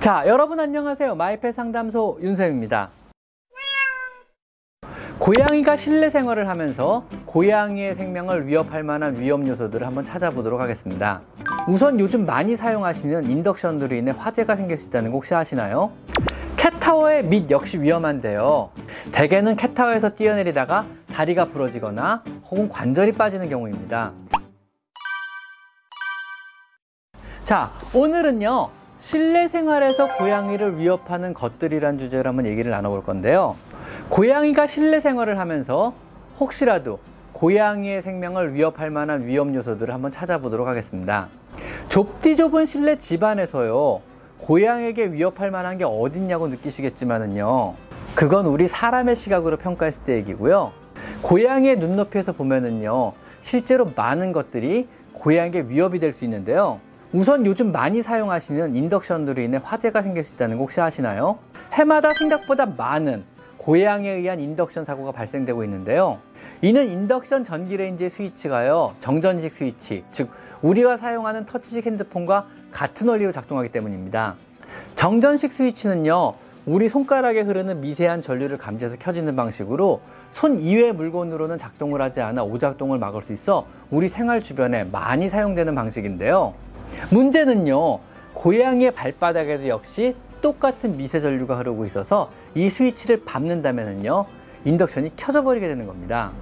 자, 여러분 안녕하세요. 마이펫 상담소 윤쌤입니다. 고양이가 실내 생활을 하면서 고양이의 생명을 위협할 만한 위험 요소들을 한번 찾아보도록 하겠습니다. 우선 요즘 많이 사용하시는 인덕션으로 인해 화재가 생길 수 있다는 거 혹시 아시나요? 캣타워의 밑 역시 위험한데요. 대개는 캣타워에서 뛰어내리다가 다리가 부러지거나 혹은 관절이 빠지는 경우입니다. 자, 오늘은요. 실내 생활에서 고양이를 위협하는 것들이란 주제로 한번 얘기를 나눠볼 건데요. 고양이가 실내 생활을 하면서 혹시라도 고양이의 생명을 위협할 만한 위험 요소들을 한번 찾아보도록 하겠습니다. 좁디 좁은 실내 집안에서요. 고양이에게 위협할 만한 게 어딨냐고 느끼시겠지만은요. 그건 우리 사람의 시각으로 평가했을 때 얘기고요. 고양이의 눈높이에서 보면은요. 실제로 많은 것들이 고양이에게 위협이 될 수 있는데요. 우선 요즘 많이 사용하시는 인덕션으로 인해 화재가 생길 수 있다는 거 혹시 아시나요? 해마다 생각보다 많은 고양이에 의한 인덕션 사고가 발생되고 있는데요. 이는 인덕션 전기레인지의 스위치가요, 정전식 스위치, 즉, 우리가 사용하는 터치식 핸드폰과 같은 원리로 작동하기 때문입니다. 정전식 스위치는요, 우리 손가락에 흐르는 미세한 전류를 감지해서 켜지는 방식으로 손 이외의 물건으로는 작동을 하지 않아 오작동을 막을 수 있어 우리 생활 주변에 많이 사용되는 방식인데요. 문제는요, 고양이의 발바닥에도 역시 똑같은 미세 전류가 흐르고 있어서 이 스위치를 밟는다면요, 인덕션이 켜져 버리게 되는 겁니다.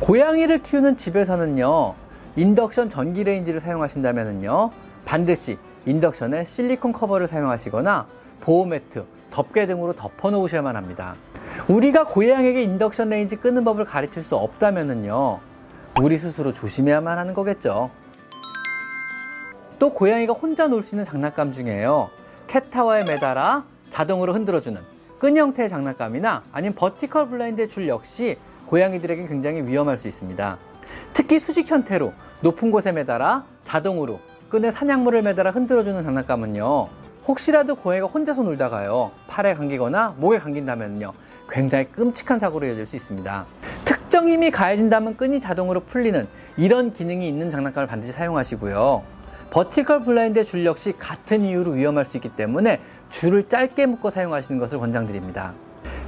고양이를 키우는 집에서는요, 인덕션 전기레인지를 사용하신다면요, 반드시 인덕션에 실리콘 커버를 사용하시거나 보호 매트, 덮개 등으로 덮어 놓으셔야만 합니다. 우리가 고양이에게 인덕션 레인지 끄는 법을 가르칠 수 없다면요, 우리 스스로 조심해야만 하는 거겠죠. 또 고양이가 혼자 놀 수 있는 장난감 중에요. 캣타워에 매달아 자동으로 흔들어주는 끈 형태의 장난감이나 아니면 vertical 블라인드의 줄 역시 고양이들에게 굉장히 위험할 수 있습니다. 특히 수직 형태로 높은 곳에 매달아 자동으로 끈에 사냥물을 매달아 흔들어주는 장난감은요. 혹시라도 고양이가 혼자서 놀다가요. 팔에 감기거나 목에 감긴다면요. 굉장히 끔찍한 사고로 이어질 수 있습니다. 특정 힘이 가해진다면 끈이 자동으로 풀리는 이런 기능이 있는 장난감을 반드시 사용하시고요. 버티컬 블라인드의 줄 역시 같은 이유로 위험할 수 있기 때문에 줄을 짧게 묶어 사용하시는 것을 권장드립니다.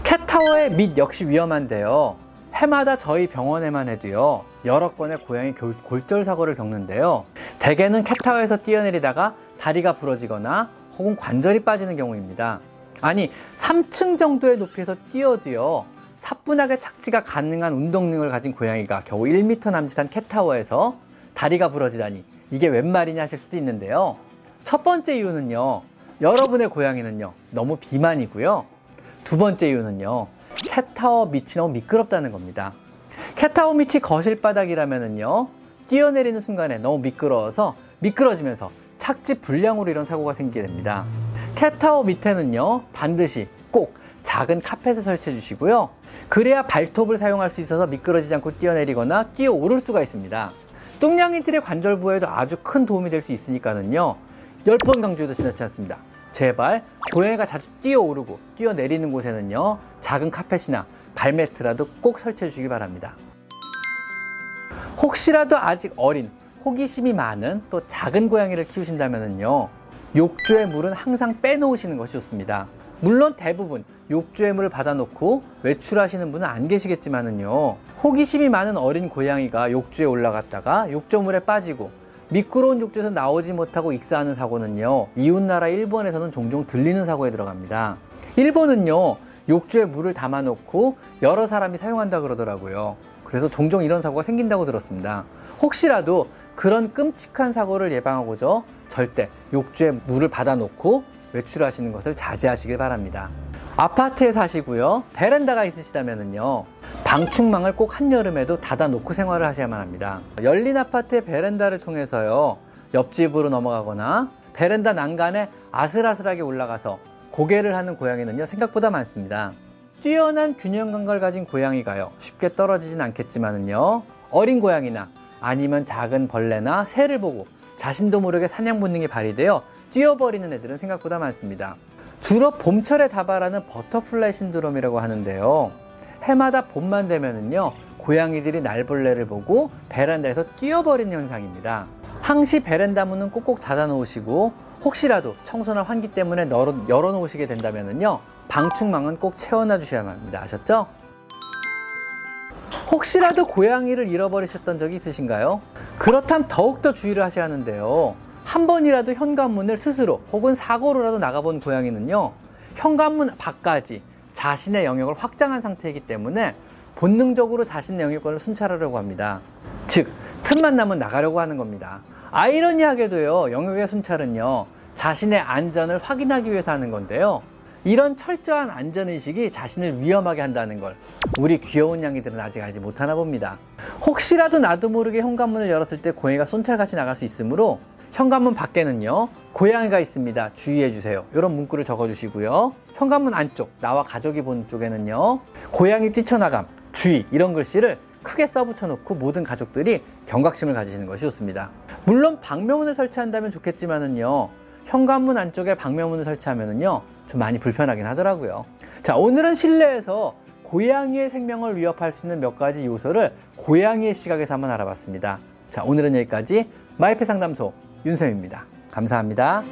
캣타워의 밑 역시 위험한데요. 해마다 저희 병원에만 해도요, 여러 건의 고양이 골절 사고를 겪는데요. 대개는 캣타워에서 뛰어내리다가 다리가 부러지거나 혹은 관절이 빠지는 경우입니다. 아니, 3층 정도의 높이에서 뛰어도요, 사뿐하게 착지가 가능한 운동 능을 가진 고양이가 겨우 1m 남짓한 캣타워에서 다리가 부러지다니 이게 웬 말이냐 하실 수도 있는데요. 첫 번째 이유는요. 여러분의 고양이는요. 너무 비만이고요. 두 번째 이유는요. 캣타워 밑이 너무 미끄럽다는 겁니다. 캣타워 밑이 거실 바닥이라면은요. 뛰어내리는 순간에 너무 미끄러워서 미끄러지면서 착지 불량으로 이런 사고가 생기게 됩니다. 캣타워 밑에는요. 반드시 꼭 작은 카펫을 설치해 주시고요. 그래야 발톱을 사용할 수 있어서 미끄러지지 않고 뛰어내리거나 뛰어오를 수가 있습니다. 뚱냥이들의 관절 부에도 아주 큰 도움이 될 수 있으니까는요. 10번 강조해도 지나치 않습니다. 제발 고양이가 자주 뛰어오르고 뛰어내리는 곳에는요. 작은 카펫이나 발매트라도 꼭 설치해 주시기 바랍니다. 혹시라도 아직 어린 호기심이 많은 또 작은 고양이를 키우신다면요. 욕조의 물은 항상 빼놓으시는 것이 좋습니다. 물론 대부분 욕조의 물을 받아놓고 외출하시는 분은 안 계시겠지만은요. 호기심이 많은 어린 고양이가 욕조에 올라갔다가 욕조물에 빠지고 미끄러운 욕조에서 나오지 못하고 익사하는 사고는요. 이웃나라 일본에서는 종종 들리는 사고에 들어갑니다. 일본은요. 욕조에 물을 담아놓고 여러 사람이 사용한다 그러더라고요. 그래서 종종 이런 사고가 생긴다고 들었습니다. 혹시라도 그런 끔찍한 사고를 예방하고자 절대 욕조에 물을 받아놓고 외출하시는 것을 자제하시길 바랍니다. 아파트에 사시고요. 베란다가 있으시다면요. 방충망을 꼭 한여름에도 닫아놓고 생활을 하셔야만 합니다. 열린 아파트의 베란다를 통해서요. 옆집으로 넘어가거나 베란다 난간에 아슬아슬하게 올라가서 곡예를 하는 고양이는요. 생각보다 많습니다. 뛰어난 균형 감각을 가진 고양이가요. 쉽게 떨어지진 않겠지만은요. 어린 고양이나 아니면 작은 벌레나 새를 보고 자신도 모르게 사냥 본능이 발휘되어 뛰어버리는 애들은 생각보다 많습니다. 주로 봄철에 다발하는 butterfly syndrome이라고 하는데요. 해마다 봄만 되면은요, 고양이들이 날벌레를 보고 베란다에서 뛰어버리는 현상입니다. 항시 베란다 문은 꼭꼭 닫아 놓으시고 혹시라도 청소나 환기 때문에 열어, 열어놓으시게 된다면요 방충망은 꼭 채워놔 주셔야만 합니다. 아셨죠? 혹시라도 고양이를 잃어버리셨던 적이 있으신가요? 그렇다면 더욱더 주의를 하셔야 하는데요. 한 번이라도 현관문을 스스로 혹은 사고로라도 나가본 고양이는요, 현관문 밖까지 자신의 영역을 확장한 상태이기 때문에 본능적으로 자신의 영역권을 순찰하려고 합니다. 즉, 틈만 나면 나가려고 하는 겁니다. 아이러니하게도요, 영역의 순찰은요, 자신의 안전을 확인하기 위해서 하는 건데요. 이런 철저한 안전의식이 자신을 위험하게 한다는 걸 우리 귀여운 양이들은 아직 알지 못하나 봅니다. 혹시라도 나도 모르게 현관문을 열었을 때 고양이가 손찰같이 나갈 수 있으므로 현관문 밖에는요 고양이가 있습니다 주의해 주세요 이런 문구를 적어 주시고요 현관문 안쪽 나와 가족이 보는 쪽에는요 고양이 뛰쳐나감 주의 이런 글씨를 크게 써붙여 놓고 모든 가족들이 경각심을 가지시는 것이 좋습니다 물론 방명문을 설치한다면 좋겠지만은요 현관문 안쪽에 방명문을 설치하면은요 좀 많이 불편하긴 하더라고요. 자, 오늘은 실내에서 고양이의 생명을 위협할 수 있는 몇 가지 요소를 고양이의 시각에서 한번 알아봤습니다. 자, 오늘은 여기까지 마이페 상담소 윤쌤입니다. 감사합니다.